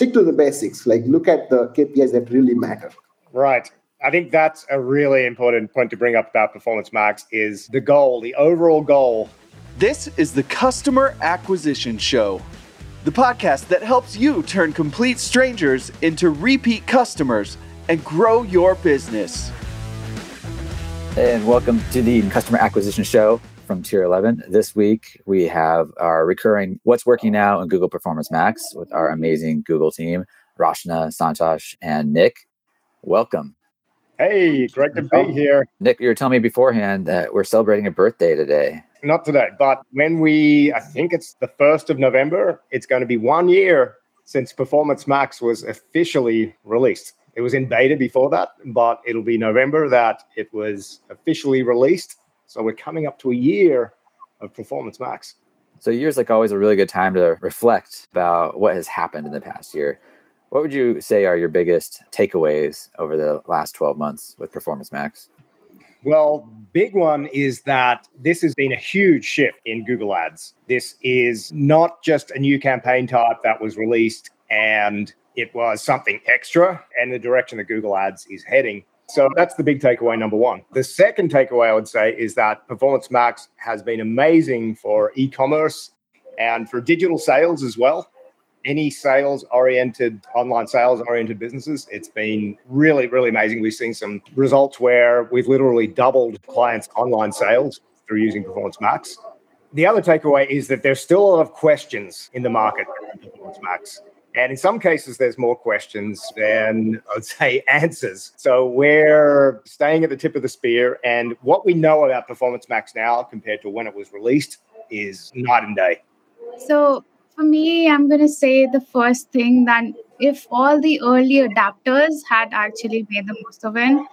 stick to the basics. Like look at the KPIs that really matter. Right. I think that's a really important point to bring up about Performance Max is the goal, the overall goal. This is the Customer Acquisition Show, the podcast that helps you turn complete strangers into repeat customers and grow your business. And welcome to the Customer Acquisition Show from Tier 11. This week, we have our recurring What's Working Now in Google Performance Max with our amazing Google team, Rashna, Santosh, and Nick. Welcome. Hey, great to be oh, here. Nick, you were telling me beforehand that we're celebrating a birthday today. Not today, but when we, I think it's the 1st of November, it's going to be one year since Performance Max was officially released. It was in beta before that, but it'll be November that it was officially released. So we're coming up to a year of Performance Max. So, year's like always a really good time to reflect about what has happened in the past year. What would you say are your biggest takeaways over the last 12 months with Performance Max? Well, big one is that this has been a huge shift in Google Ads. This is not just a new campaign type that was released and it was something extra and the direction that Google Ads is heading. So that's the big takeaway number one. The second takeaway I would say is that Performance Max has been amazing for e commerce and for digital sales as well any sales oriented, online sales oriented businesses. It's been really, really amazing. We've seen some results where we've literally doubled clients' online sales through using Performance Max. The other takeaway is that there's still a lot of questions in the market Performance Max. And in some cases, there's more questions than I'd say answers. So we're staying at the tip of the spear. And what we know about Performance Max now compared to when it was released is night and day. So for me, I'm going to say the first thing that if all the early adapters had actually made the most of it,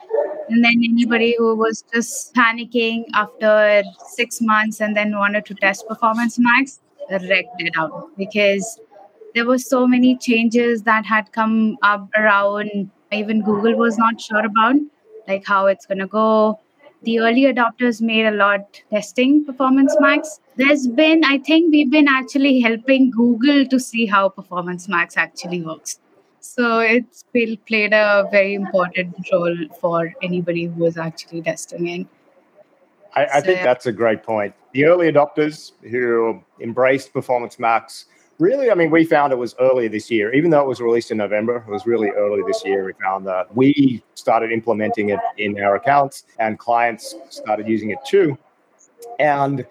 and then anybody who was just panicking after six months and then wanted to test Performance Max wrecked it out because there were so many changes that had come up around even Google was not sure about, like how it's going to go, the early adopters made a lot testing performance max. There's been i think we've been actually helping google to see how performance max actually works. So it's played a very important role for anybody who is actually testing it I, I so, think that's a great point. The early adopters who embraced performance max really, I mean, we found it was earlier this year, even though it was released in November, it was really early this year. We found that we started implementing it in our accounts and clients started using it too. And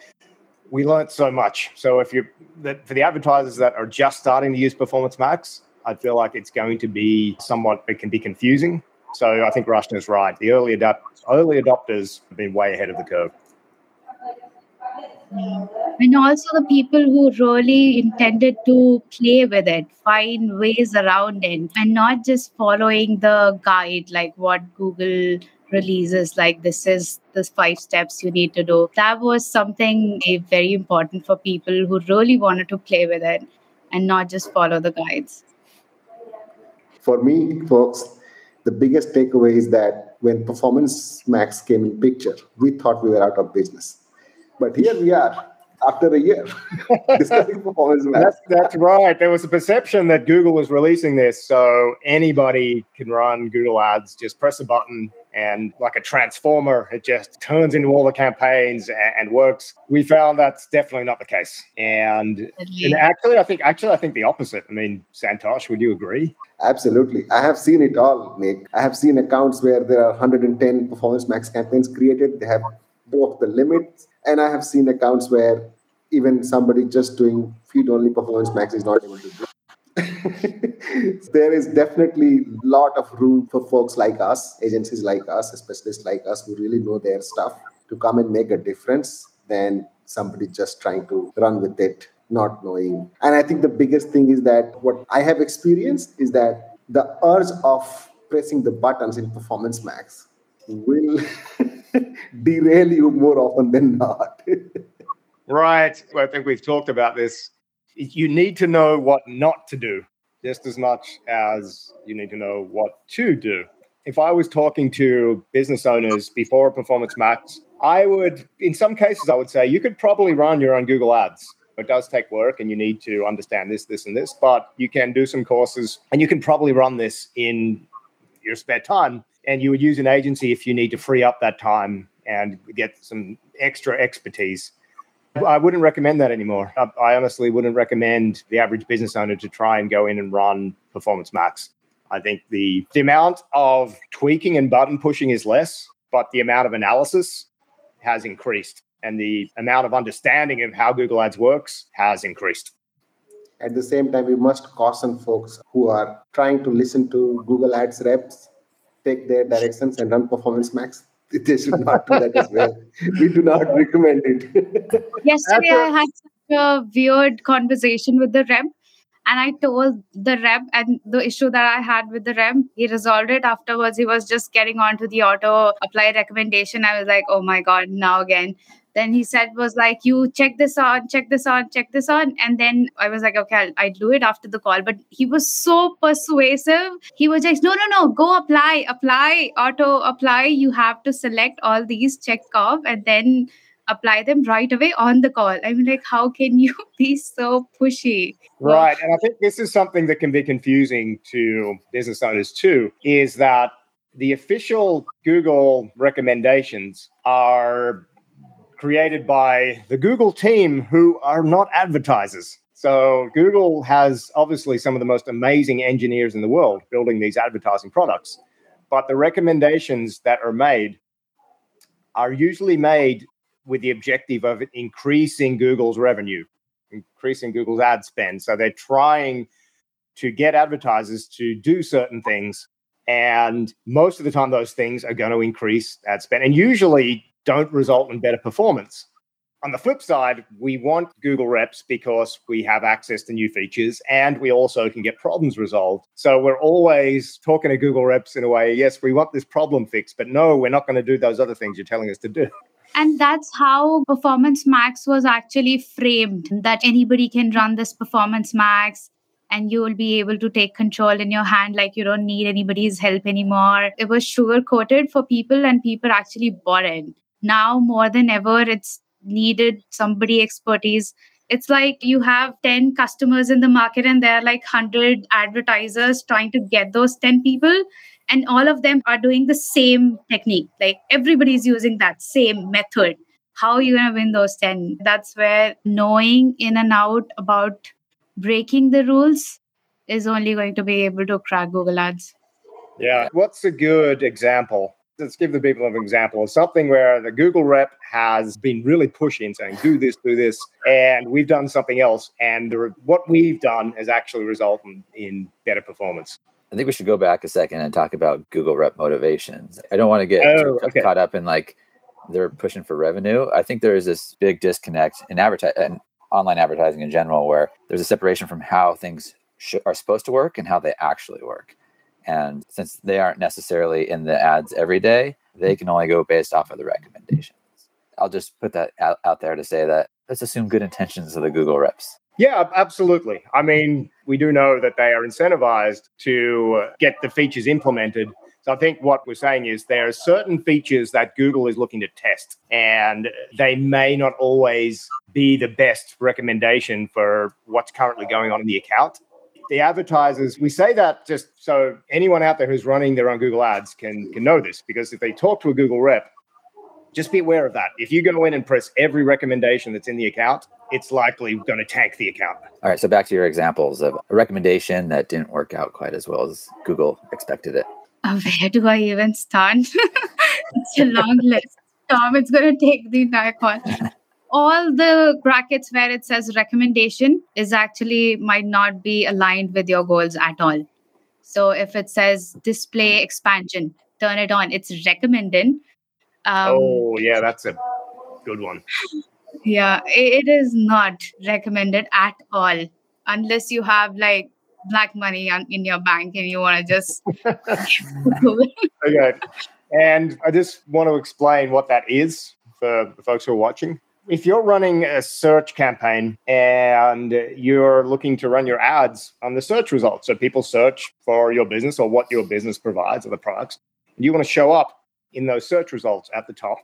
we learned so much. So if you that for the advertisers that are just starting to use Performance Max, I feel like it's going to be somewhat it can be confusing. So I think Rashna is right. The early adapt early adopters have been way ahead of the curve. And also the people who really intended to play with it, find ways around it, and not just following the guide like what Google releases like this is the five steps you need to do. That was something eh, very important for people who really wanted to play with it and not just follow the guides. For me folks the biggest takeaway is that when performance max came in picture we thought we were out of business but here we are after a year discussing performance That's, that's right. There was a perception that Google was releasing this so anybody can run Google Ads, just press a button and like a transformer, it just turns into all the campaigns and, and works. We found that's definitely not the case. And, and actually, I think actually I think the opposite. I mean, Santosh, would you agree? Absolutely. I have seen it all, Nick. I have seen accounts where there are 110 Performance Max campaigns created. They have broke the limits. And I have seen accounts where even somebody just doing feed only performance max is not able to do. there is definitely a lot of room for folks like us, agencies like us, specialists like us who really know their stuff to come and make a difference than somebody just trying to run with it, not knowing. And I think the biggest thing is that what I have experienced is that the urge of pressing the buttons in Performance Max will derail you more often than not. right. Well, I think we've talked about this. You need to know what not to do just as much as you need to know what to do. If I was talking to business owners before a Performance Max, I would, in some cases, I would say you could probably run your own Google Ads. It does take work and you need to understand this, this, and this, but you can do some courses and you can probably run this in your spare time. And you would use an agency if you need to free up that time and get some extra expertise. I wouldn't recommend that anymore. I honestly wouldn't recommend the average business owner to try and go in and run Performance Max. I think the, the amount of tweaking and button pushing is less, but the amount of analysis has increased and the amount of understanding of how Google Ads works has increased. At the same time, we must caution folks who are trying to listen to Google Ads reps, take their directions, and run Performance Max. They should not do that as well. We do not recommend it. Yesterday, I had such a weird conversation with the rep and I told the rep and the issue that I had with the rep, he resolved it afterwards. He was just getting on to the auto apply recommendation. I was like, oh my God, now again. Then he said was like, you check this on, check this on, check this on. And then I was like, okay, I'll, I'll do it after the call. But he was so persuasive. He was like, no, no, no, go apply, apply, auto apply. You have to select all these, check off, and then apply them right away on the call. I mean, like, how can you be so pushy? Right. And I think this is something that can be confusing to business owners too, is that the official Google recommendations are created by the Google team who are not advertisers. So Google has obviously some of the most amazing engineers in the world building these advertising products. But the recommendations that are made are usually made with the objective of increasing Google's revenue, increasing Google's ad spend. So they're trying to get advertisers to do certain things. And most of the time, those things are going to increase ad spend and usually don't result in better performance. On the flip side, we want Google reps because we have access to new features and we also can get problems resolved. So we're always talking to Google reps in a way, yes, we want this problem fixed, but no, we're not going to do those other things you're telling us to do. And that's how Performance Max was actually framed that anybody can run this Performance Max and you will be able to take control in your hand like you don't need anybody's help anymore. It was sugar coated for people and people actually bought it. Now more than ever, it's needed somebody expertise. It's like you have 10 customers in the market and there are like 100 advertisers trying to get those 10 people and all of them are doing the same technique. Like everybody's using that same method. How are you going to win those 10 that's where knowing in and out about breaking the rules is only going to be able to crack google ads. Yeah. What's a good example let's give the people an example of something where the Google rep has been really pushing, saying, do this, do this. And we've done something else. And the, what we've done has actually resulted in better performance. I think we should go back a second and talk about Google rep motivations. I don't want to get oh, okay. caught up in like they're pushing for revenue. I think there is this big disconnect in advertising and online advertising in general, where there's a separation from how things sh- are supposed to work and how they actually work. And since they aren't necessarily in the ads every day, they mm-hmm. can only go based off of the recommendations. I'll just put that out, out there to say that let's assume good intentions of the Google reps. Yeah, absolutely. I mean, we do know that they are incentivized to get the features implemented. So I think what we're saying is there are certain features that Google is looking to test, and they may not always be the best recommendation for what's currently going on in the account. The advertisers, we say that just so anyone out there who's running their own Google ads can can know this, because if they talk to a Google rep, just be aware of that. If you go in and press every recommendation that's in the account, it's likely going to tank the account. All right. So back to your examples of a recommendation that didn't work out quite as well as Google expected it. Oh, where do I even start? it's a long list. Tom, it's going to take the entire call. All the brackets where it says recommendation is actually might not be aligned with your goals at all. So if it says display expansion, turn it on. It's recommended. Um, oh, yeah, that's a good one yeah it is not recommended at all unless you have like black money on, in your bank and you want to just okay and i just want to explain what that is for the folks who are watching if you're running a search campaign and you're looking to run your ads on the search results so people search for your business or what your business provides or the products and you want to show up in those search results at the top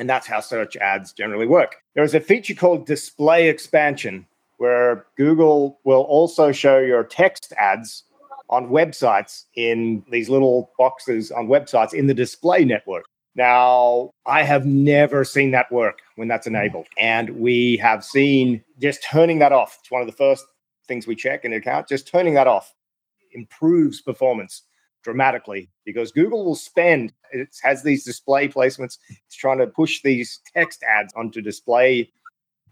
and that's how search ads generally work. There is a feature called display expansion. where Google will also show your text ads on websites in these little boxes on websites in the display network. Now, I have never seen that work when that's hmm. enabled. And we have seen just turning that off. It's one of the first things we check in the account. Just turning that off improves performance dramatically because Google will spend, it has these display placements. It's trying to push these text ads onto display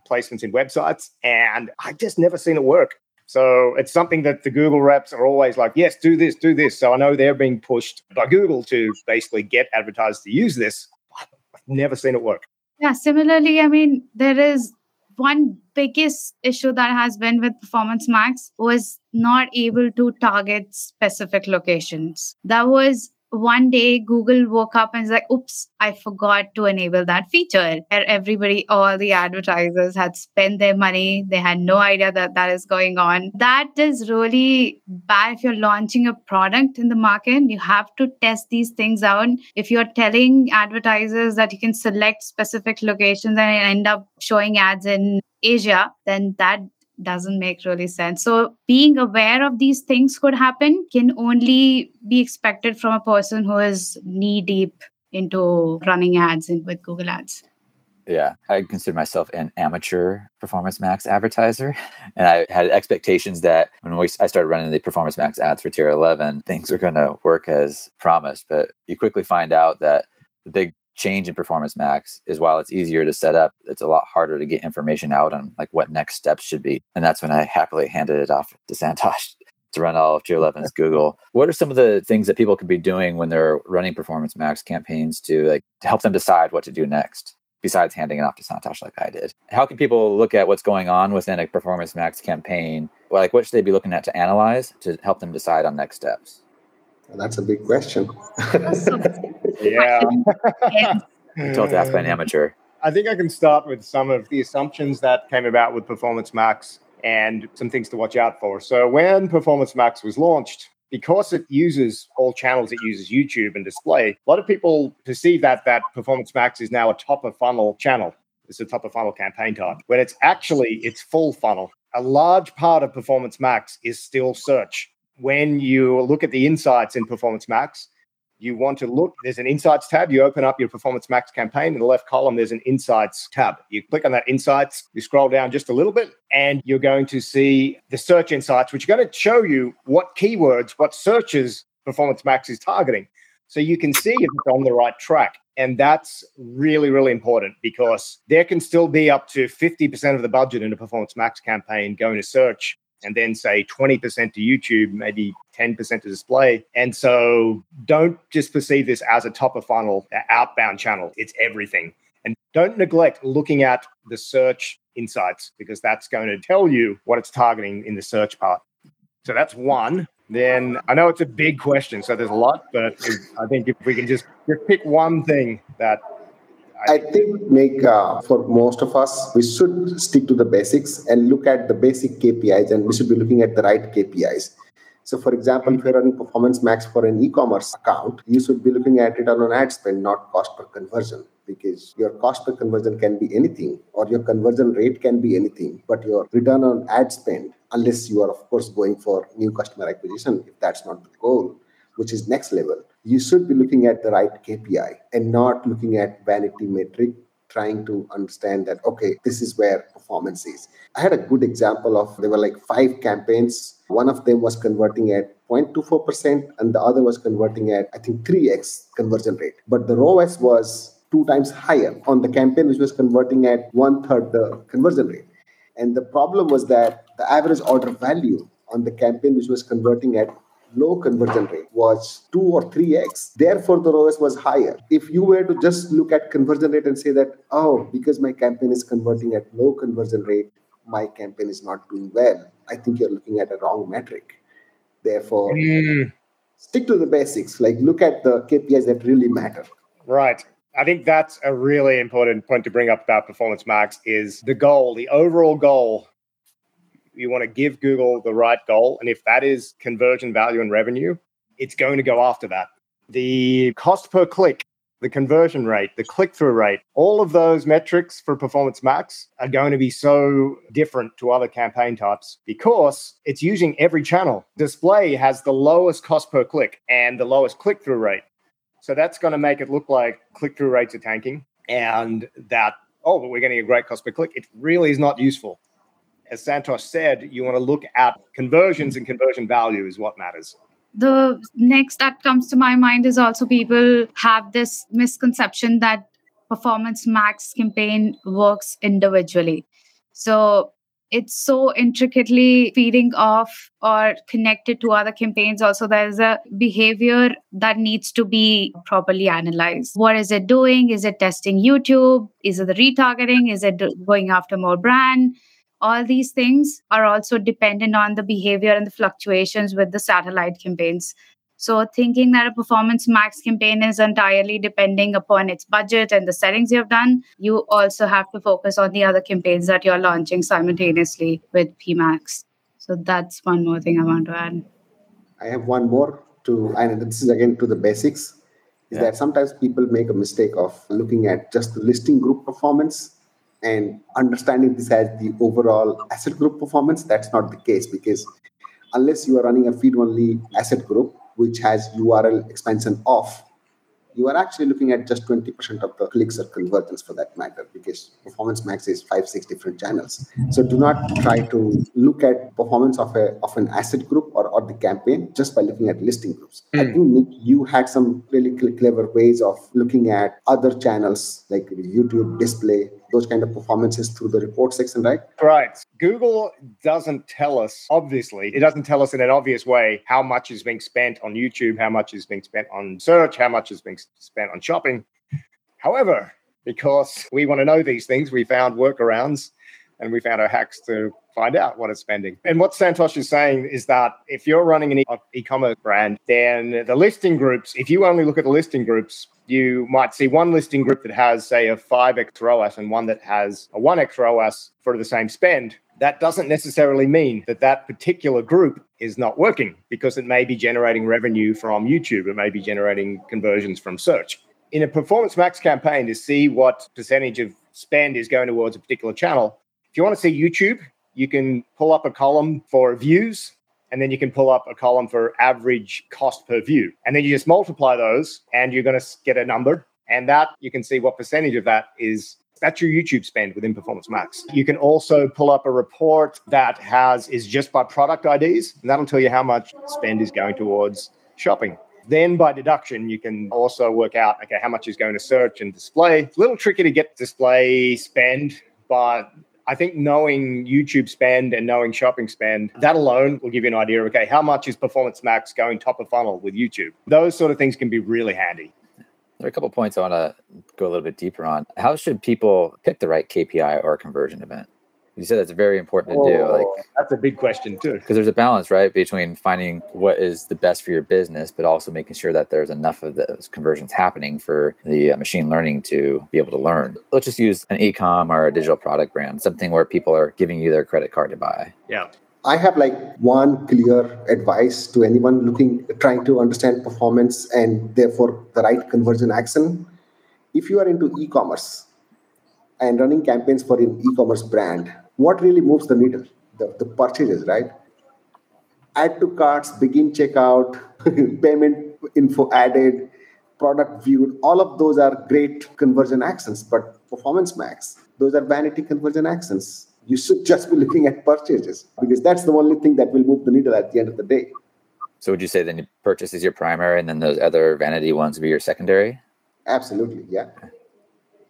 placements in websites. And I've just never seen it work. So it's something that the Google reps are always like, yes, do this, do this. So I know they're being pushed by Google to basically get advertisers to use this. I've never seen it work. Yeah, similarly, I mean, there is one biggest issue that has been with Performance Max was not able to target specific locations. That was one day Google woke up and was like, oops, I forgot to enable that feature. And everybody, all the advertisers had spent their money. They had no idea that that is going on. That is really bad if you're launching a product in the market. You have to test these things out. If you're telling advertisers that you can select specific locations and end up showing ads in Asia, then that doesn't make really sense. So being aware of these things could happen can only be expected from a person who is knee deep into running ads in, with Google Ads. Yeah, I consider myself an amateur Performance Max advertiser, and I had expectations that when we, I started running the Performance Max ads for Tier 11, things are going to work as promised. But you quickly find out that the big change in performance max is while it's easier to set up it's a lot harder to get information out on like what next steps should be. And that's when i happily handed it off to santosh to run all of tier 11's google. What are some of the things that people could be doing when they're running performance max campaigns to like to help them decide what to do next besides handing it off to santosh like i did? How can people look at what's going on within a performance max campaign? Like what should they be looking at to analyze to help them decide on next steps that's a big question. yeah. Told to ask by an amateur. I think I can start with some of the assumptions that came about with Performance Max and some things to watch out for. So, when Performance Max was launched, because it uses all channels, it uses YouTube and display, a lot of people perceive that that Performance Max is now a top of funnel channel. It's a top of funnel campaign type, when it's actually it's full funnel. A large part of Performance Max is still search when you look at the insights in Performance Max, you want to look, there's an insights tab. You open up your Performance Max campaign. In the left column, there's an insights tab. You click on that insights, you scroll down just a little bit, and you're going to see the search insights, which are going to show you what keywords, what searches Performance Max is targeting. So you can see if it's on the right track. And that's really, really important because there can still be up to 50% of the budget in a Performance Max campaign going to search and then say 20% to YouTube, maybe 10% to display. And so don't just perceive this as a top of funnel outbound channel. It's everything. And don't neglect looking at the search insights because that's going to tell you what it's targeting in the search part. So that's one. Then I know it's a big question, so there's a lot, but I think if we can just, just pick one thing that I think, make uh, for most of us, we should stick to the basics and look at the basic KPIs, and we should be looking at the right KPIs. So, for example, if you're running Performance Max for an e-commerce account, you should be looking at it on ad spend, not cost per conversion, because your cost per conversion can be anything, or your conversion rate can be anything, but your return on ad spend, unless you are, of course, going for new customer acquisition, if that's not the goal, which is next level you should be looking at the right KPI and not looking at vanity metric, trying to understand that, okay, this is where performance is. I had a good example of there were like five campaigns. One of them was converting at 0.24%, and the other was converting at, I think, 3x conversion rate. But the ROAS was two times higher on the campaign, which was converting at one third the conversion rate. And the problem was that the average order value on the campaign, which was converting at low conversion rate was 2 or 3x therefore the ROAS was higher. If you were to just look at conversion rate and say that oh because my campaign is converting at low conversion rate my campaign is not doing well i think you're looking at a wrong metric. Therefore mm. stick to the basics. Like look at the kpis that really matter. Right. I think that's a really important point to bring up about Performance Max is the goal, the overall goal you want to give Google the right goal. And if that is conversion value and revenue, it's going to go after that. The cost per click the conversion rate, the click through rate, all of those metrics for Performance Max are going to be so different to other campaign types because it's using every channel. Display has the lowest cost per click and the lowest click through rate. So that's going to make it look like click through rates are tanking and that, oh, but we're getting a great cost per click. It really is not useful. As Santosh said, you want to look at conversions and conversion value is what matters. The next that comes to my mind is also people have this misconception that performance max campaign works individually. So it's so intricately feeding off or connected to other campaigns also there's a behavior that needs to be properly analyzed. What is it doing? Is it testing youtube? Is it the retargeting? Is it going after more brand all these things are also dependent on the behavior and the fluctuations with the satellite campaigns. So, thinking that a performance max campaign is entirely depending upon its budget and the settings you have done, you also have to focus on the other campaigns that you're launching simultaneously with PMax. So, that's one more thing I want to add. I have one more to, and this is again to the basics, is yeah. that sometimes people make a mistake of looking at just the listing group performance and understanding this as the overall asset group performance. That's not the case because unless you are running a feed only asset group, which has URL expansion off, you are actually looking at just 20% of the clicks or conversions for that matter because performance max is five six different channels so do not try to look at performance of a of an asset group or, or the campaign just by looking at listing groups mm. i hmm. think Nick, you had some really clever ways of looking at other channels like youtube display those kind of performances through the report section, right? Right. Google doesn't tell us, obviously, it doesn't tell us in an obvious way how much is being spent on YouTube, how much is being spent on search, how much is being spent on shopping. However, because we want to know these things, we found workarounds and we found our hacks to find out what it's spending. And what Santosh is saying is that if you're running an e-commerce brand, then the listing groups, if you only look at the listing groups, you might see one listing group that has, say, a 5x ROAS and one that has a 1x ROAS for the same spend. That doesn't necessarily mean that that particular group is not working because it may be generating revenue from YouTube, it may be generating conversions from search. In a performance max campaign, to see what percentage of spend is going towards a particular channel, you want to see YouTube, you can pull up a column for views and then you can pull up a column for average cost per view. And then you just multiply those and you're going to get a number. And that you can see what percentage of that is that's your YouTube spend within Performance Max. You can also pull up a report that has is just by product IDs, and that'll tell you how much spend is going towards shopping. Then by deduction, you can also work out okay how much is going to search and display. It's a little tricky to get display spend, but I think knowing YouTube spend and knowing shopping spend, that alone will give you an idea of, okay, how much is Performance Max going top of funnel with YouTube? Those sort of things can be really handy. There are a couple points I want to go a little bit deeper on. How should people pick the right KPI or conversion event? You said that's very important to do. Like that's a big question too. Because there's a balance, right, between finding what is the best for your business, but also making sure that there's enough of those conversions happening for the uh, machine learning to be able to learn. Let's just use an e-com or a digital product brand, something where people are giving you their credit card to buy. Yeah. I have like one clear advice to anyone looking trying to understand performance and therefore the right conversion action. If you are into e-commerce and running campaigns for an e-commerce brand, what really moves the needle? The, the purchases, right? Add to carts, begin checkout, payment info added, product viewed, all of those are great conversion actions. But Performance Max, those are vanity conversion actions. You should just be looking at purchases because that's the only thing that will move the needle at the end of the day. So would you say then purchase is your primary and then those other vanity ones would be your secondary? Absolutely, yeah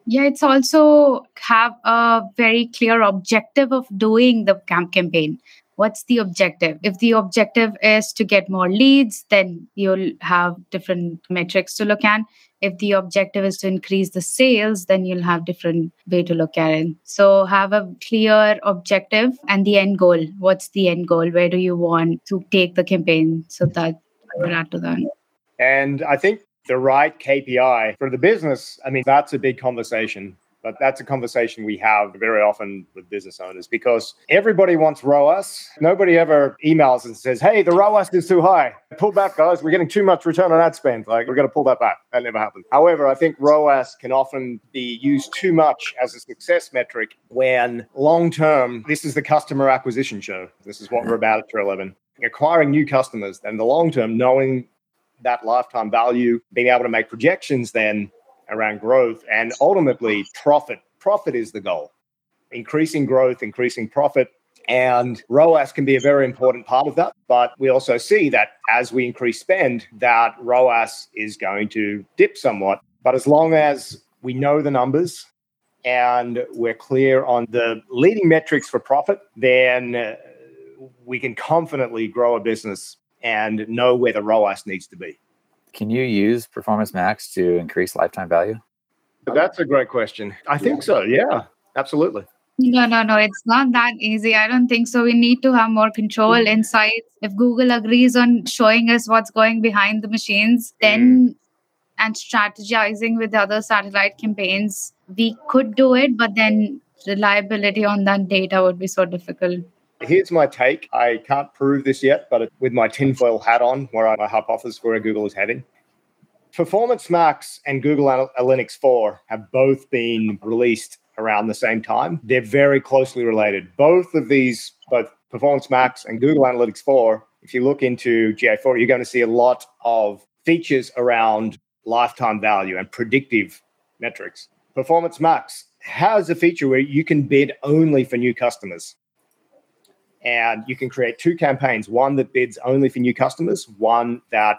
yeah it's also have a very clear objective of doing the camp campaign. What's the objective? If the objective is to get more leads then you'll have different metrics to look at. If the objective is to increase the sales then you'll have different way to look at it. So have a clear objective and the end goal. What's the end goal? Where do you want to take the campaign? So that I will add to that. And i think the right KPI for the business, I mean, that's a big conversation. but that's a conversation we have very often with business owners because everybody wants ROAS. Nobody ever emails and says, hey, the ROAS is too high. Pull back, guys. We're getting too much return on ad spend. Like, we're going to pull that back. That never happens. However, I think ROAS can often be used too much as a success metric when long term, this is the customer acquisition show. This is what we're about at 11. Acquiring new customers and the long term, knowing that lifetime value, being able to make projections then around growth and ultimately profit. Profit is the goal. Increasing growth, increasing profit. And ROAS can be a very important part of that. But we also see that as we increase spend, that ROAS is going to dip somewhat. But as long as we know the numbers and we're clear on the leading metrics for profit, then uh, we can confidently grow a business and know where the ROAS needs to be. Can you use Performance Max to increase lifetime value? That's a great question. I think so. Yeah, absolutely. No, no, no. It's not that easy. I don't think so. We need to have more control, Mm. insights. If Google agrees on showing us what's going behind the machines, then and strategizing with other satellite campaigns, we could do it, but then reliability on that data would be so difficult. Here's my take. I can't prove this yet, but with my tinfoil hat on, where I my hypothesis where Google is heading. Performance Max and Google Analytics 4 have both been released around the same time. They're very closely related. Both of these, both Performance Max and Google Analytics 4, if you look into GA4, you're going to see a lot of features around lifetime value and predictive metrics. Performance Max has a feature where you can bid only for new customers and you can create two campaigns one that bids only for new customers one that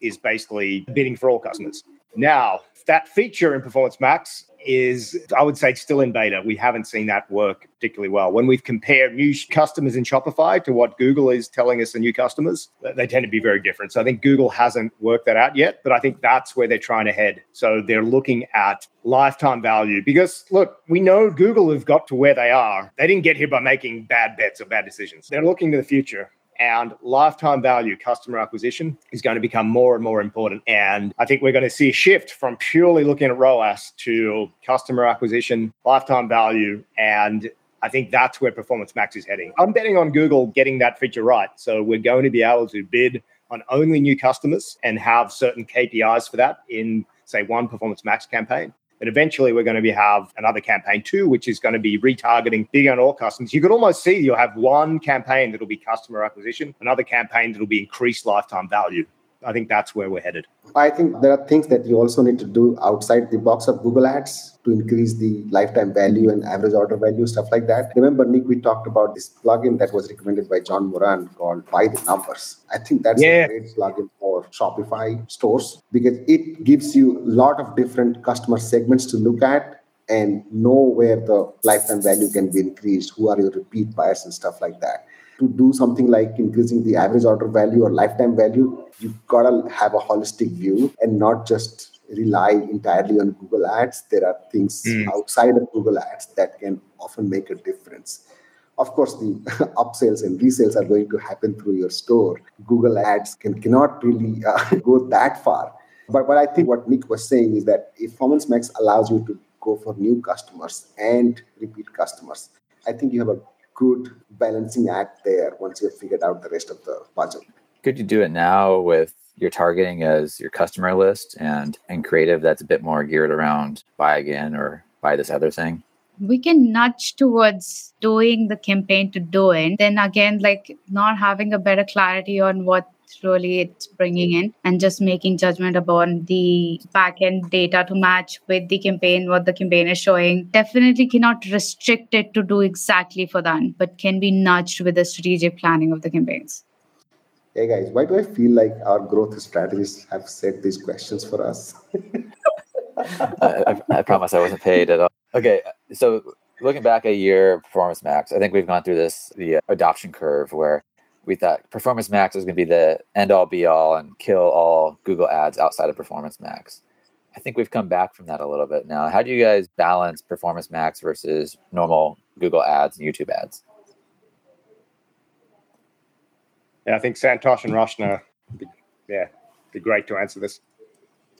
is basically bidding for all customers now that feature in performance max is i would say still in beta. We haven't seen that work particularly well. When we've compared new customers in shopify to what google is telling us the new customers they tend to be very different. So i think google hasn't worked that out yet but i think that's where they're trying to head. So they're looking at lifetime value because look we know google have got to where they are. They didn't get here by making bad bets or bad decisions. They're looking to the future and lifetime value customer acquisition is going to become more and more important and i think we're going to see a shift from purely looking at roas to customer acquisition lifetime value and I think that's where Performance Max is heading. I'm betting on Google getting that feature right. So we're going to be able to bid on only new customers and have certain KPIs for that in, say, one Performance Max campaign. But eventually, we're going to be have another campaign too, which is going to be retargeting big on all customers. You could almost see you'll have one campaign that'll be customer acquisition, another campaign that'll be increased lifetime value. I think that's where we're headed. I think there are things that you also need to do outside the box of Google Ads to increase the lifetime value and average order value, stuff like that. Remember, Nick, we talked about this plugin that was recommended by John Moran called Buy the Numbers. I think that's Yeah. a great plugin for Shopify stores because it gives you a lot of different customer segments to look at and know where the lifetime value can be increased, who are your repeat buyers and stuff like that to do something like increasing the average order value or lifetime value, you've got to have a holistic view and not just rely entirely on Google Ads. There are things Mm. outside of Google Ads that can often make a difference. Of course, the upsells and resales are going to happen through your store. Google Ads can cannot really uh, go that far. But what I think what Nick was saying is that if Performance Max allows you to go for new customers and repeat customers, I think you have a good balancing act there once you've figured out the rest of the puzzle. Could you do it now with your targeting as your customer list and and creative that's a bit more geared around buy again or buy this other thing? we can nudge towards doing the campaign to do it. Then again, like not having a better clarity on what really it's bringing in and just making judgment upon the back end data to match with the campaign, what the campaign is showing. Definitely cannot restrict it to do exactly for that, but can be nudged with the strategic planning of the campaigns. Hey guys, why do I feel like our growth strategists have set these questions for us? I, I, I promise I wasn't paid at all. Okay, so looking back a year, Performance Max, I think we've gone through this the adoption curve where we thought Performance Max was going to be the end all be all and kill all Google ads outside of Performance Max. I think we've come back from that a little bit now. How do you guys balance Performance Max versus normal Google ads and YouTube ads? Yeah, I think Santosh and Rashna, be, yeah, be great to answer this.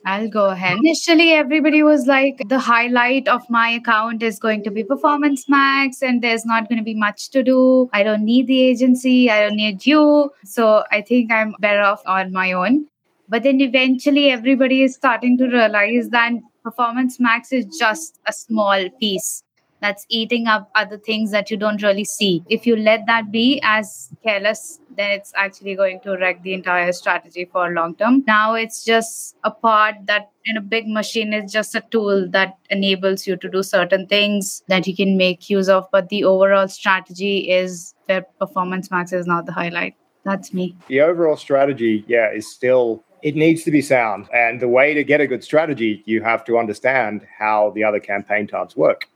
I'll go ahead. Initially, everybody was like, the highlight of my account is going to be Performance Max, and there's not going to be much to do. I don't need the agency, I don't need you. So I think I'm better off on my own. But then eventually, everybody is starting to realize that Performance Max is just a small piece that's eating up other things that you don't really see. If you let that be as careless, then it's actually going to wreck the entire strategy for long term. Now it's just a part that in a big machine is just a tool that enables you to do certain things that you can make use of. But the overall strategy is where Performance Max is not the highlight. That's me. The overall strategy, yeah, is still it needs to be sound. And the way to get a good strategy, you have to understand how the other campaign types work.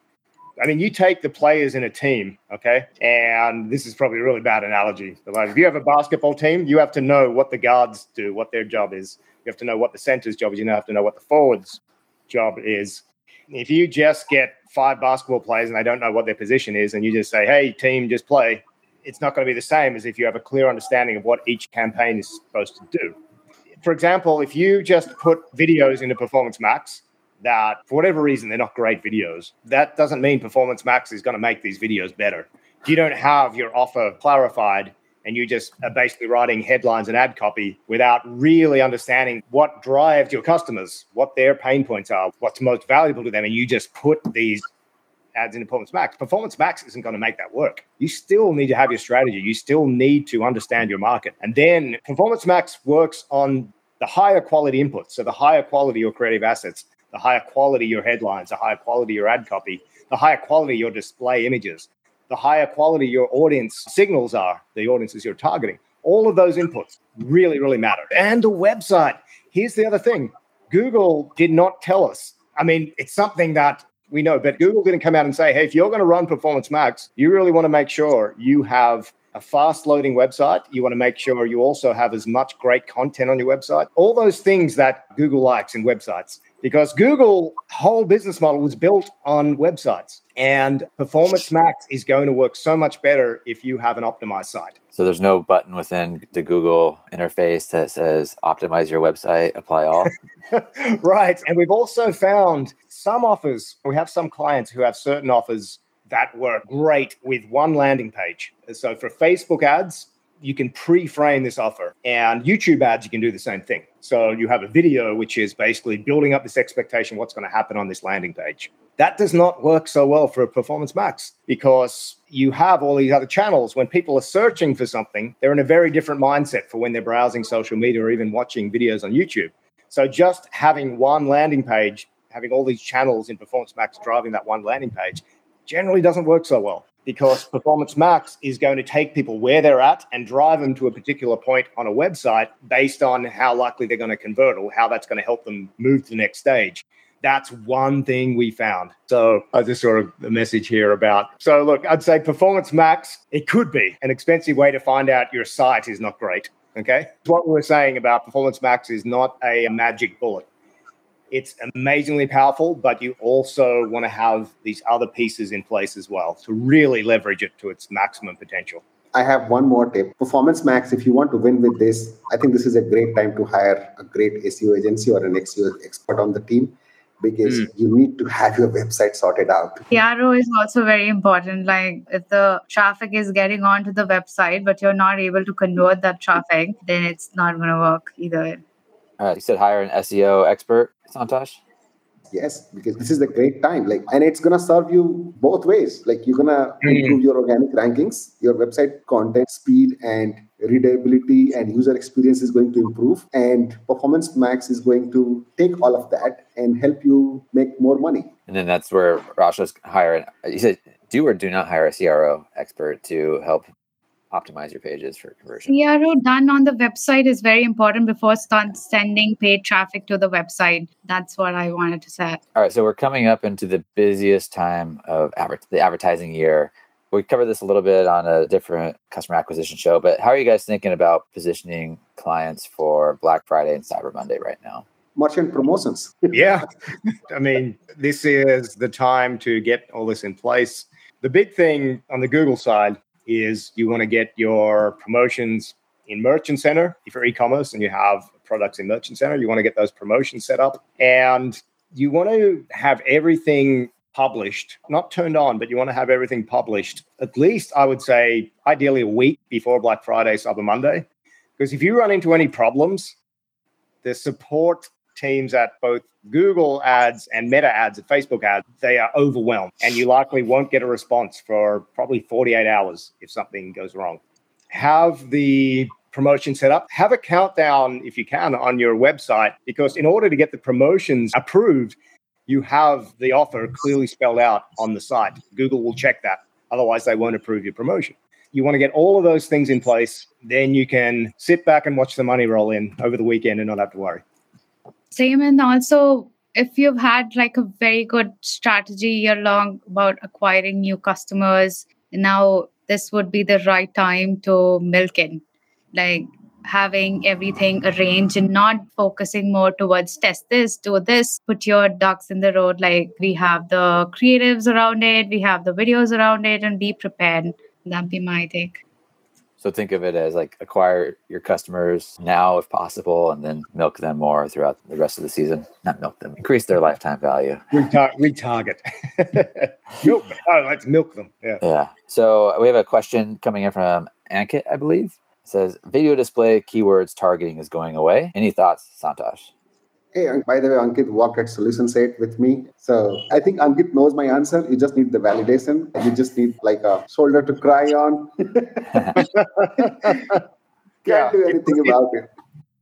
I mean, you take the players in a team, okay? And this is probably a really bad analogy. But like if you have a basketball team, you have to know what the guards do, what their job is. You have to know what the center's job is. You have to know what the forward's job is. If you just get five basketball players and they don't know what their position is, and you just say, hey, team, just play, it's not going to be the same as if you have a clear understanding of what each campaign is supposed to do. For example, if you just put videos into Performance Max, that for whatever reason they're not great videos. That doesn't mean Performance Max is going to make these videos better. If you don't have your offer clarified and you just are basically writing headlines and ad copy without really understanding what drives your customers, what their pain points are, what's most valuable to them, and you just put these ads in Performance Max, Performance Max isn't going to make that work. You still need to have your strategy. You still need to understand your market. And then Performance Max works on the higher quality inputs. So the higher quality your creative assets the higher quality your headlines, the higher quality your ad copy, the higher quality your display images, the higher quality your audience signals are, the audiences you're targeting. All of those inputs really, really matter. And the website. Here's the other thing Google did not tell us. I mean, it's something that we know, but Google didn't come out and say, hey, if you're going to run Performance Max, you really want to make sure you have a fast loading website. You want to make sure you also have as much great content on your website. All those things that Google likes in websites because Google whole business model was built on websites and performance max is going to work so much better if you have an optimized site. So there's no button within the Google interface that says optimize your website, apply all. right. And we've also found some offers, we have some clients who have certain offers that work great with one landing page. So for Facebook ads, you can pre-frame this offer and youtube ads you can do the same thing so you have a video which is basically building up this expectation what's going to happen on this landing page. That does not work so well for a performance max because you have all these other channels. When people are searching for something they're in a very different mindset for when they're browsing social media or even watching videos on youtube. So just having one landing page having all these channels in performance max driving that one landing page generally doesn't work so well because Performance Max is going to take people where they're at and drive them to a particular point on a website based on how likely they're going to convert or how that's going to help them move to the next stage. That's one thing we found. So I just sort of a message here about. So look, I'd say Performance Max, it could be an expensive way to find out your site is not great. Okay. What we we're saying about Performance Max is not a magic bullet it's amazingly powerful, but you also want to have these other pieces in place as well to really leverage it to its maximum potential. I have one more tip. Performance Max, if you want to win with this, I think this is a great time to hire a great SEO agency or an SEO expert on the team because mm. you need to have your website sorted out. CRO is also very important. Like if the traffic is getting onto the website, but you're not able to convert that traffic, then it's not going to work either. All right, you said hire an SEO expert, Santosh. Yes, because this is the great time. Like, and it's gonna serve you both ways. Like, you're gonna mm-hmm. improve your organic rankings, your website content speed and readability and user experience is going to improve, and Performance Max is going to take all of that and help you make more money. And then that's where Rashna's hire. You said do or do not hire a CRO expert to help optimize your pages for conversion. CRO done on the website is very important before start sending paid traffic to the website. That's what I wanted to say. All right, so we're coming up into the busiest time of adver- the advertising year. We covered this a little bit on a different customer acquisition show, but how are you guys thinking about positioning clients for Black Friday and Cyber Monday right now? merchant promotions. yeah. I mean, this is the time to get all this in place. The big thing on the Google side is you want to get your promotions in Merchant Center. If you're e-commerce and you have products in Merchant Center, you want to get those promotions set up. And you want to have everything published, not turned on, but you want to have everything published at least, I would say, ideally a week before Black Friday, Cyber Monday. Because if you run into any problems, the support teams at both Google ads and Meta ads at Facebook ads, they are overwhelmed and you likely won't get a response for probably 48 hours if something goes wrong. Have the promotion set up, have a countdown if you can on your website, because in order to get the promotions approved, you have the offer clearly spelled out on the site. Google will check that. Otherwise, they won't approve your promotion. You want to get all of those things in place, then you can sit back and watch the money roll in over the weekend and not have to worry. Same, and also if you've had like a very good strategy year long about acquiring new customers, now this would be the right time to milk in. Like having everything arranged and not focusing more towards test this, do this, put your ducks in the road. Like we have the creatives around it, we have the videos around it, and be prepared. That'd be my take. So think of it as like acquire your customers now if possible, and then milk them more throughout the rest of the season. Not milk them, increase their lifetime value. Retar- retarget. milk. Oh, let's milk them. Yeah. Yeah. So we have a question coming in from Ankit, I believe. It says video display keywords targeting is going away. Any thoughts, Santosh? Hey, by the way, Ankit worked at Solutions 8 with me. So I think Ankit knows my answer. You just need the validation. You just need like a shoulder to cry on. Can't Yeah. do anything about it.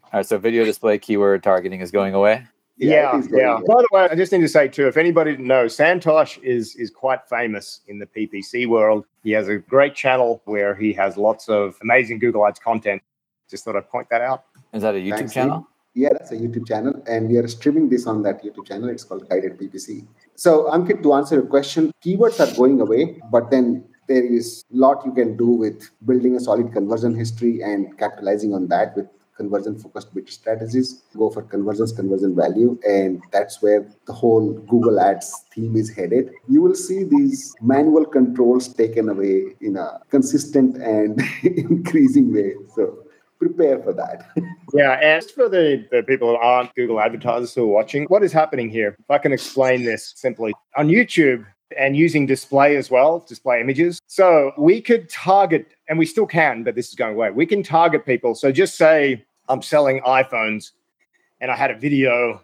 All right. So video display keyword targeting is going away. Yeah, it is going yeah. By the way, I just need to say too, if anybody didn't know, Santosh is is quite famous in the PPC world. He has a great channel where he has lots of amazing Google Ads content. Just thought I'd point that out. Is that a YouTube Thanks, channel? Yeah, that's a YouTube channel, and we are streaming this on that YouTube channel. It's called Guided PPC. So, Ankit, to answer your question, keywords are going away, but then there is a lot you can do with building a solid conversion history and capitalizing on that with conversion focused bid strategies. Go for conversions, conversion value, and that's where the whole Google Ads theme is headed. You will see these manual controls taken away in a consistent and increasing way. So, prepare for that. Yeah, and for the, the people who aren't Google advertisers who are watching, what is happening here? If I can explain this simply on YouTube and using display as well, display images. So we could target, and we still can, but this is going away. We can target people. So just say I'm selling iPhones and I had a video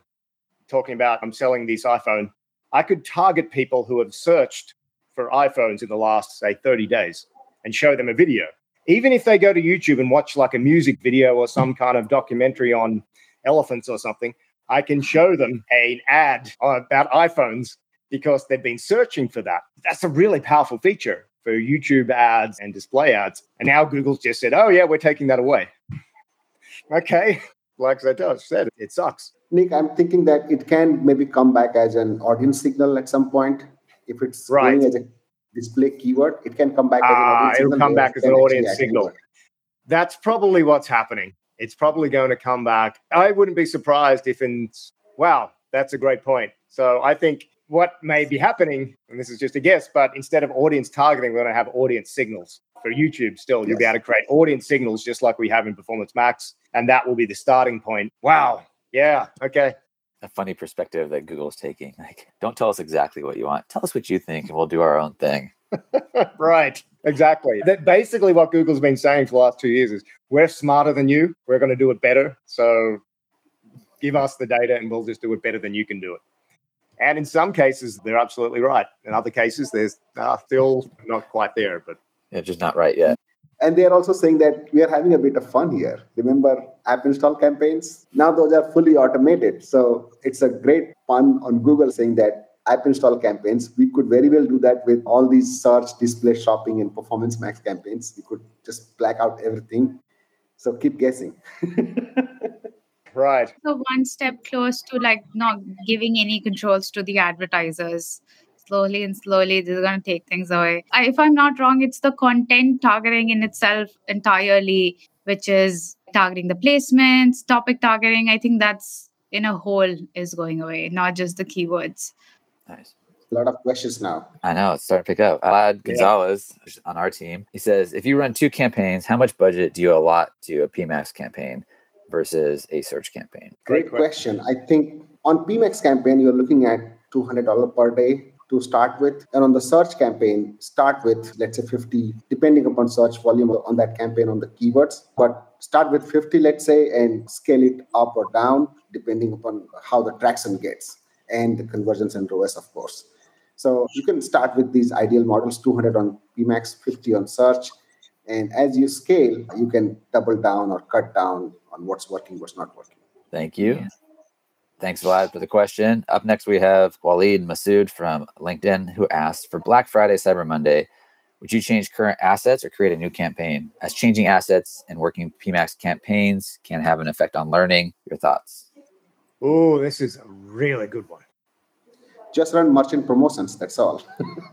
talking about I'm selling this iPhone. I could target people who have searched for iPhones in the last, say, 30 days and show them a video even if they go to YouTube and watch like a music video or some kind of documentary on elephants or something, I can show them an ad about iPhones because they've been searching for that. That's a really powerful feature for YouTube ads and display ads. And now Google's just said, oh, yeah, we're taking that away. okay. Like I said, it sucks. Nick, I'm thinking that it can maybe come back as an audience signal at some point. If it's Right. going as a display keyword, it can come back as an Ah, audience it'll signal. come back as an audience signal. anywhere. That's probably what's happening. It's probably going to come back. I wouldn't be surprised if in wow, that's a great point. So I think what may be happening, and this is just a guess, but instead of audience targeting, we're going to have audience signals. For YouTube, still, you'll be able to create audience signals just like we have in Performance Max. And that will be the starting point. Wow. Yeah. Okay. A funny perspective that Google's taking. Like, don't tell us exactly what you want. Tell us what you think, and we'll do our own thing. right. Exactly. That basically what Google's been saying for the last two years is we're smarter than you. We're going to do it better. So give us the data and we'll just do it better than you can do it. And in some cases, they're absolutely right. In other cases, there's uh, still not quite there. But It's just not right yet. And they are also saying that we are having a bit of fun here. Remember app install campaigns? Now those are fully automated. So it's a great pun on Google saying that app install campaigns, we could very well do that with all these search, display, shopping, and performance max campaigns. We could just black out everything. So keep guessing. right. So one step close to like not giving any controls to the advertisers. Slowly and slowly, they're going to take things away. I, if I'm not wrong, it's the content targeting in itself entirely, which is targeting the placements, topic targeting. I think that's in a whole is going away, not just the keywords. Nice. A lot of questions now. I know it's starting to pick up. Vlad Gonzalez on our team. He says, if you run two campaigns, how much budget do you allot to a PMAX campaign versus a search campaign? Great question. I think on PMAX campaign, you're looking at $200 per day to start with. And on the search campaign, start with, let's say, 50, depending upon search volume on that campaign on the keywords. But start with 50, let's say, and scale it up or down, depending upon how the traction gets and the conversions and ROAS, of course. So you can start with these ideal models 200 on PMAX, 50 on search. And as you scale, you can double down or cut down on what's working, what's not working. Thank you. Thanks, Vlad, for the question. Up next, we have Waleed Masood from LinkedIn, who asked for Black Friday, Cyber Monday, would you change current assets or create a new campaign? As changing assets and working PMAX campaigns can have an effect on learning. Your thoughts? Oh, this is a really good one. Just run merchant promotions. That's all.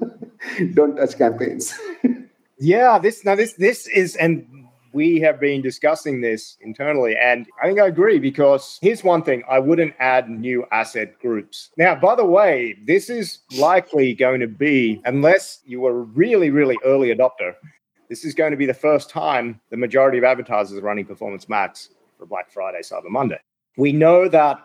Don't touch campaigns. yeah, this now this this is and we have been discussing this internally, and I think I agree because here's one thing I wouldn't add new asset groups. Now, by the way, this is likely going to be, unless you were really, really early adopter, this is going to be the first time the majority of advertisers are running Performance Max for Black Friday, Cyber Monday. We know that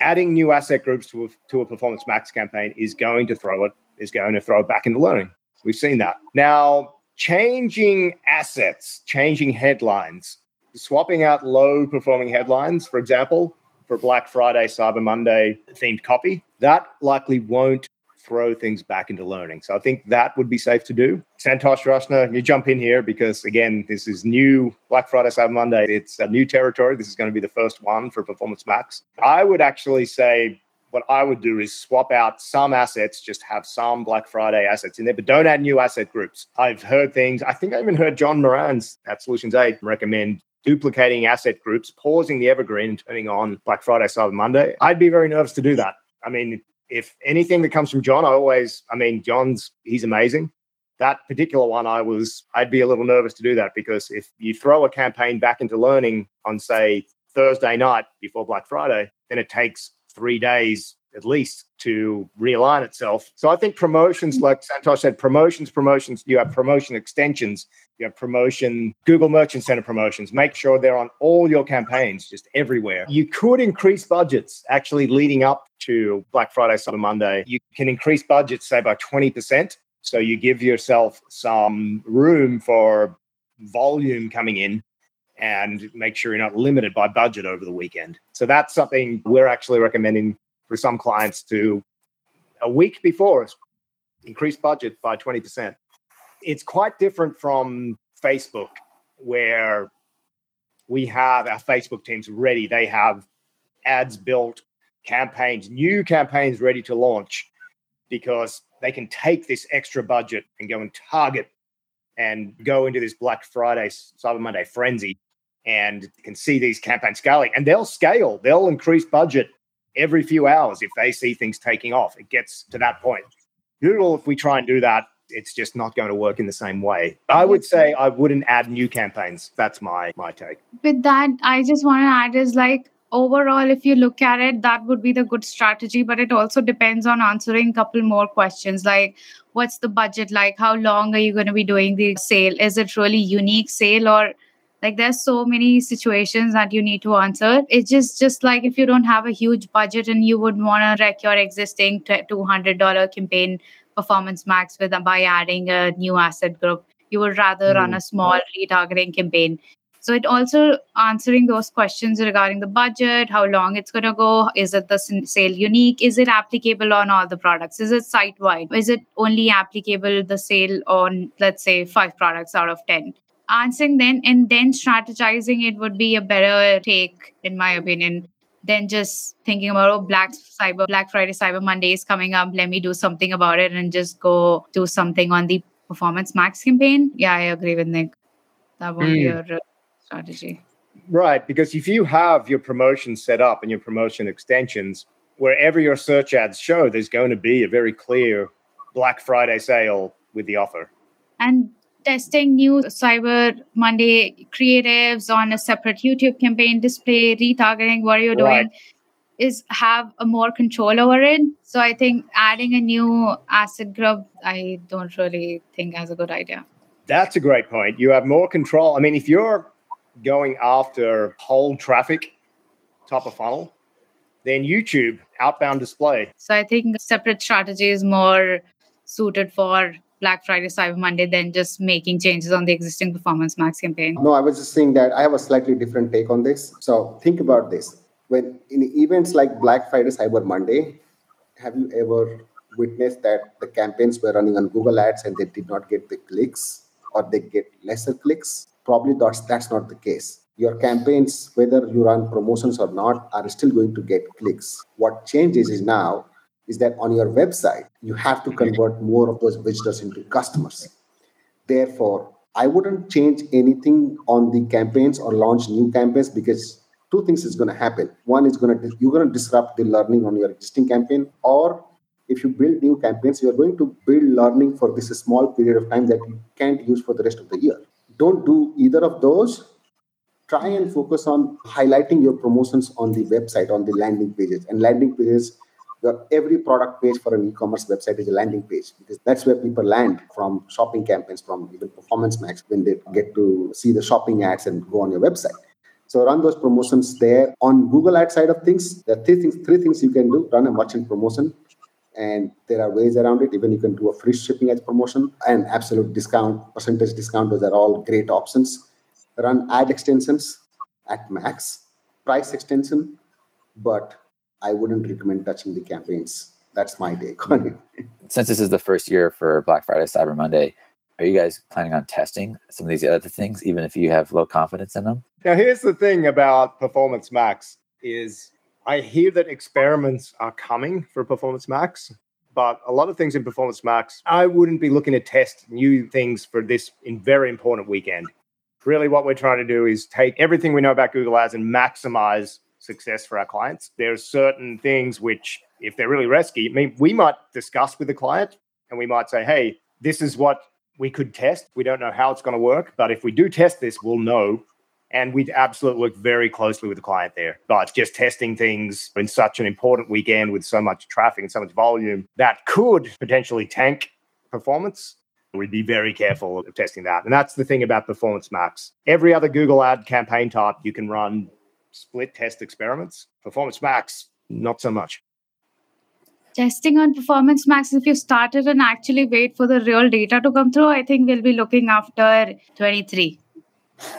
adding new asset groups to a, to a Performance Max campaign is going to throw it, is going to throw it back into learning. We've seen that. Now, changing assets, changing headlines, swapping out low performing headlines, for example, for Black Friday, Cyber Monday themed copy, that likely won't throw things back into learning. So I think that would be safe to do. Santosh Rashna, you jump in here because again, this is new Black Friday, Cyber Monday. It's a new territory. This is going to be the first one for Performance Max. I would actually say what I would do is swap out some assets, just have some Black Friday assets in there, but don't add new asset groups. I've heard things, I think I even heard John Moran's at Solutions 8 recommend duplicating asset groups, pausing the evergreen and turning on Black Friday, Cyber Monday. I'd be very nervous to do that. I mean, if anything that comes from John, I always, I mean, John's, he's amazing. That particular one, I was, I'd be a little nervous to do that because if you throw a campaign back into learning on, say, Thursday night before Black Friday, then it takes three days at least to realign itself. So I think promotions, mm-hmm. like Santosh said, promotions, promotions, you have promotion extensions, you have promotion, Google Merchant Center promotions. Make sure they're on all your campaigns, just everywhere. You could increase budgets actually leading up to Black Friday, Cyber Monday. You can increase budgets, say, by 20%. So you give yourself some room for volume coming in and make sure you're not limited by budget over the weekend. So that's something we're actually recommending for some clients to a week before increase budget by 20%. It's quite different from Facebook, where we have our Facebook teams ready. They have ads built, campaigns, new campaigns ready to launch because they can take this extra budget and go and target and go into this Black Friday, Cyber Monday frenzy and can see these campaigns scaling and they'll scale. They'll increase budget every few hours if they see things taking off. It gets to that point. Google if we try and do that it's just not going to work in the same way. I would say i wouldn't add new campaigns. That's my my take. With that i just want to add is like overall if you look at it that would be the good strategy but it also depends on answering a couple more questions like what's the budget like? How long are you going to be doing the sale? Is it really unique sale or like there's so many situations that you need to answer. It's just just like if you don't have a huge budget and you would want to wreck your existing $200 campaign performance max with by adding a new asset group you would rather mm. run a small retargeting campaign. So it also answering those questions regarding the budget, how long it's going to go, is it the sale unique, is it applicable on all the products, is it site wide, is it only applicable the sale on let's say five products out of ten answering then and then strategizing it would be a better take in my opinion than just thinking about oh black cyber black friday cyber monday is coming up let me do something about it and just go do something on the performance max campaign yeah i agree with nick that would mm. be hmm. your strategy right because if you have your promotion set up and your promotion extensions wherever your search ads show there's going to be a very clear black friday sale with the offer and testing new Cyber Monday creatives on a separate YouTube campaign display, retargeting, what are you doing? Right. is have a more control over it. So I think adding a new asset group, I don't really think as a good idea. That's a great point. You have more control. I mean, if you're going after whole traffic, top of funnel, then YouTube outbound display. So I think a separate strategy is more suited for Black Friday, Cyber Monday than just making changes on the existing Performance Max campaign. No, I was just saying that I have a slightly different take on this. So think about this. When in events like Black Friday, Cyber Monday, have you ever witnessed that the campaigns were running on Google Ads and they did not get the clicks or they get lesser clicks? Probably that's that's not the case. Your campaigns, whether you run promotions or not, are still going to get clicks. What changes is now is that on your website, you have to convert more of those visitors into customers. Therefore, I wouldn't change anything on the campaigns or launch new campaigns because two things is going to happen. One is going to you're going to disrupt the learning on your existing campaign, or if you build new campaigns, you're going to build learning for this small period of time that you can't use for the rest of the year. Don't do either of those. Try and focus on highlighting your promotions on the website, on the landing pages. And landing pages your every product page for an e-commerce website is a landing page because that's where people land from shopping campaigns from even performance max when they get to see the shopping ads and go on your website. So run those promotions there. On google ad side of things there are three things three things you can do. Run a merchant promotion and there are ways around it. Even you can do a free shipping as promotion and absolute discount percentage discount. Those are all great options. Run ad extensions at max. Price extension but I wouldn't recommend touching the campaigns. That's my take on it. Since this is the first year for Black Friday, Cyber Monday, are you guys planning on testing some of these other things, even if you have low confidence in them? Now, here's the thing about Performance Max is I hear that experiments are coming for Performance Max, but a lot of things in Performance Max, I wouldn't be looking to test new things for this in very important weekend. Really, what we're trying to do is take everything we know about Google Ads and maximize success for our clients. There are certain things which, if they're really risky, I mean, we might discuss with the client and we might say, hey, this is what we could test. We don't know how it's going to work, but if we do test this, we'll know. And we'd absolutely work very closely with the client there. But just testing things in such an important weekend with so much traffic and so much volume that could potentially tank performance We'd be very careful of testing that. And that's the thing about Performance Max. Every other Google ad campaign type you can run split test experiments. Performance Max, not so much. Testing on Performance Max, if you started and actually wait for the real data to come through, I think we'll be looking after 23.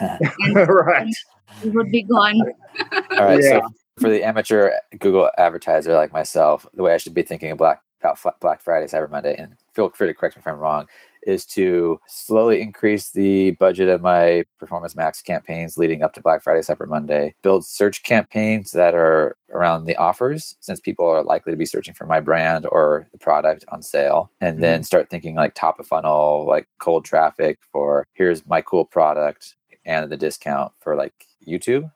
right. It would be gone. All right. Yeah. So for the amateur Google advertiser like myself, the way I should be thinking of Black, about Black Friday, Cyber Monday, and feel free to correct me if I'm wrong, is to slowly increase the budget of my Performance Max campaigns leading up to Black Friday, Cyber Monday, build search campaigns that are around the offers, since people are likely to be searching for my brand or the product on sale, and mm-hmm. then start thinking like top of funnel, like cold traffic for here's my cool product and the discount for like YouTube.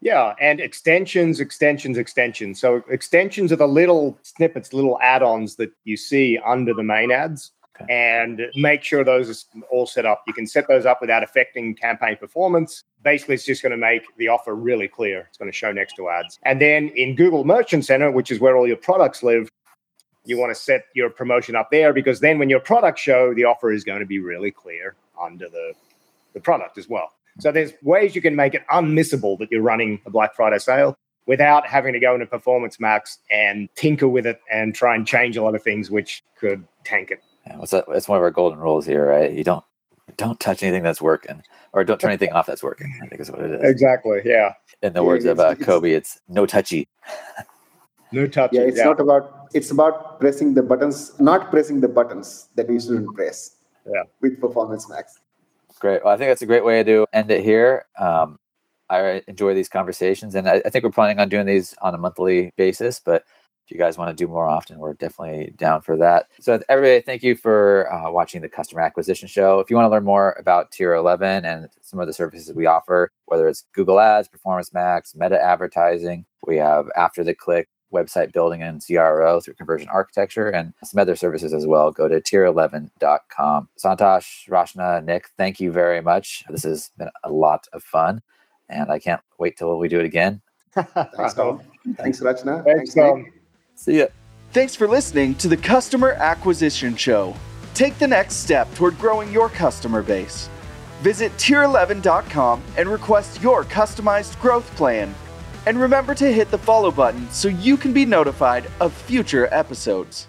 Yeah, and extensions, extensions, extensions. So extensions are the little snippets, little add-ons that you see under the main ads and make sure those are all set up. You can set those up without affecting campaign performance. Basically, it's just going to make the offer really clear. It's going to show next to ads. And then in Google Merchant Center, which is where all your products live, you want to set your promotion up there because then when your products show, the offer is going to be really clear under the, the product as well. So there's ways you can make it unmissable that you're running a Black Friday sale without having to go into Performance Max and tinker with it and try and change a lot of things which could tank it. Yeah, what's that? It's one of our golden rules here, right? You don't don't touch anything that's working, or don't turn anything off that's working. I think is what it is. Exactly. Yeah. In the words of uh, Kobe, it's no touchy. no touchy. Yeah, it's yeah. not about. It's about pressing the buttons, not pressing the buttons that we shouldn't press. Yeah. With Performance Max. Great. Well, I think that's a great way to end it here. Um, I enjoy these conversations, and I, I think we're planning on doing these on a monthly basis, but if you guys want to do more often, we're definitely down for that. So, everybody, thank you for uh, watching the Customer Acquisition Show. If you want to learn more about Tier 11 and some of the services we offer, whether it's Google Ads, Performance Max, meta advertising, we have after the click website building and CRO through conversion architecture and some other services as well. Go to tier11.com. Santosh, Rashna, Nick, thank you very much. This has been a lot of fun and I can't wait till we do it again. Thanks, Tom. Thanks, Rashna. Thanks, Nick. Tom. See ya. Thanks for listening to the Customer Acquisition Show. Take the next step toward growing your customer base. Visit tier11.com and request your customized growth plan. And remember to hit the follow button so you can be notified of future episodes.